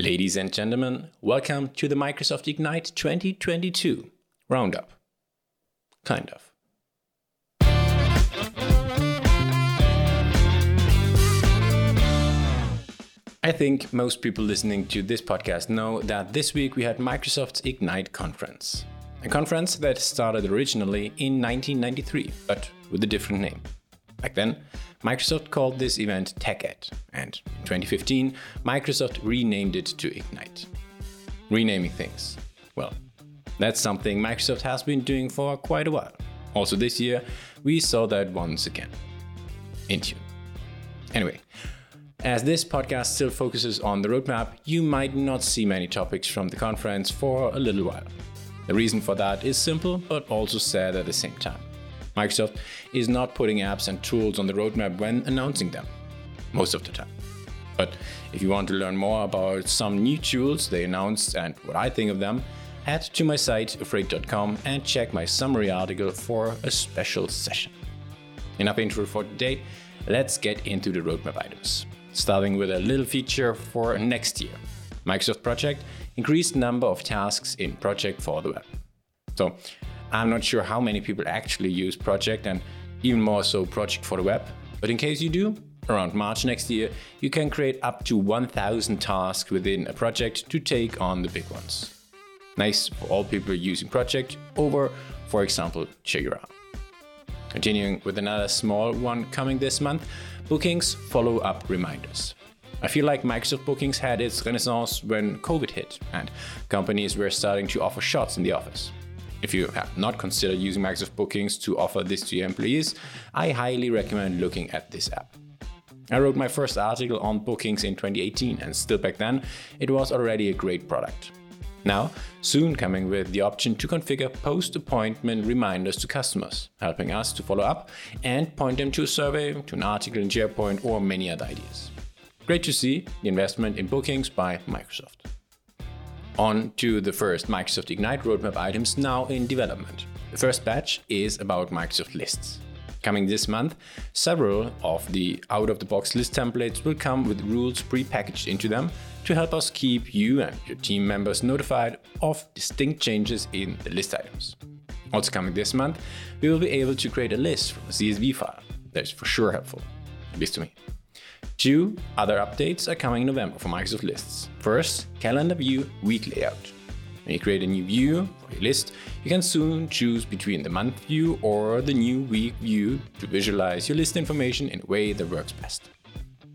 Ladies and gentlemen, welcome to the Microsoft Ignite 2022 Roundup. Kind of. I think most people listening to this podcast know that this week we had Microsoft's Ignite conference. A conference that started originally in 1993, but with a different name. Back then, Microsoft called this event TechEd, and in 2015, Microsoft renamed it to Ignite. Renaming things. Well, that's something Microsoft has been doing for quite a while. Also, this year, we saw that once again. Intune. Anyway, as this podcast still focuses on the roadmap, you might not see many topics from the conference for a little while. The reason for that is simple, but also sad at the same time. Microsoft is not putting apps and tools on the roadmap when announcing them, most of the time. But if you want to learn more about some new tools they announced and what I think of them, head to my site afraid.com and check my summary article for a special session. Enough intro for today, let's get into the roadmap items. Starting with a little feature for next year. Microsoft Project increased number of tasks in Project for the web. So I'm not sure how many people actually use Project and even more so Project for the web. But in case you do, around March next year, you can create up to 1000 tasks within a project to take on the big ones. Nice for all people using Project over, for example, Jira. Continuing with another small one coming this month, Bookings follow up reminders. I feel like Microsoft Bookings had its renaissance when COVID hit and companies were starting to offer shots in the office. If you have not considered using Microsoft Bookings to offer this to your employees, I highly recommend looking at this app. I wrote my first article on bookings in 2018, and still back then, it was already a great product. Now, soon coming with the option to configure post appointment reminders to customers, helping us to follow up and point them to a survey, to an article in SharePoint, or many other ideas. Great to see the investment in bookings by Microsoft. On to the first Microsoft Ignite roadmap items now in development. The first batch is about Microsoft lists. Coming this month, several of the out of the box list templates will come with rules pre-packaged into them to help us keep you and your team members notified of distinct changes in the list items. Also coming this month, we will be able to create a list from a CSV file. That is for sure helpful, at least to me. Two other updates are coming in November for Microsoft Lists. First, Calendar View Week Layout. When you create a new view for your list, you can soon choose between the month view or the new week view to visualize your list information in a way that works best.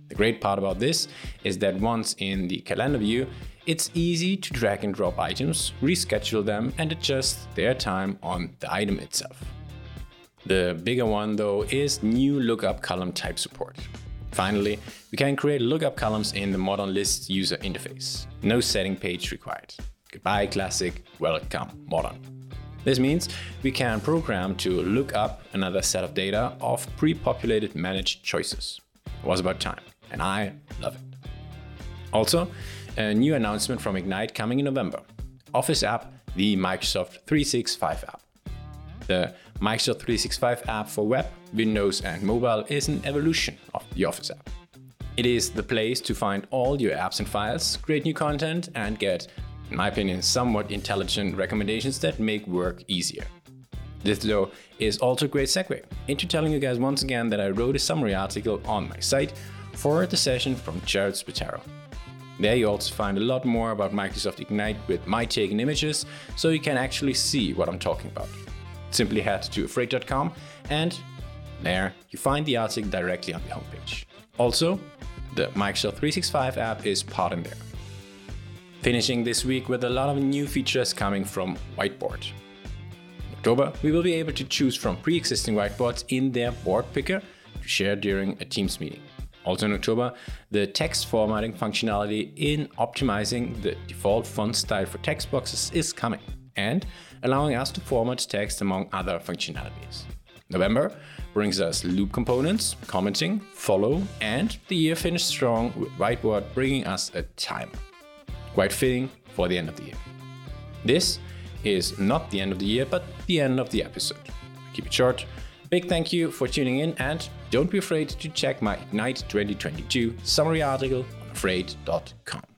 The great part about this is that once in the calendar view, it's easy to drag and drop items, reschedule them, and adjust their time on the item itself. The bigger one though is new lookup column type support. Finally, we can create lookup columns in the modern list user interface. No setting page required. Goodbye classic, welcome modern. This means we can program to look up another set of data of pre-populated managed choices. It was about time, and I love it. Also, a new announcement from Ignite coming in November. Office app, the Microsoft 365 app. The Microsoft 365 app for web, Windows, and mobile is an evolution of the Office app. It is the place to find all your apps and files, create new content, and get, in my opinion, somewhat intelligent recommendations that make work easier. This, though, is also a great segue into telling you guys once again that I wrote a summary article on my site for the session from Jared Spataro. There you also find a lot more about Microsoft Ignite with my taken images, so you can actually see what I'm talking about. Simply head to afraid.com and there you find the article directly on the homepage. Also, the Microsoft 365 app is part in there. Finishing this week with a lot of new features coming from Whiteboard. In October, we will be able to choose from pre existing whiteboards in their board picker to share during a Teams meeting. Also in October, the text formatting functionality in optimizing the default font style for text boxes is coming and allowing us to format text among other functionalities. November brings us loop components, commenting, follow, and the year finished strong with Whiteboard bringing us a timer. Quite fitting for the end of the year. This is not the end of the year, but the end of the episode. Keep it short. Big thank you for tuning in, and don't be afraid to check my Ignite 2022 summary article on afraid.com.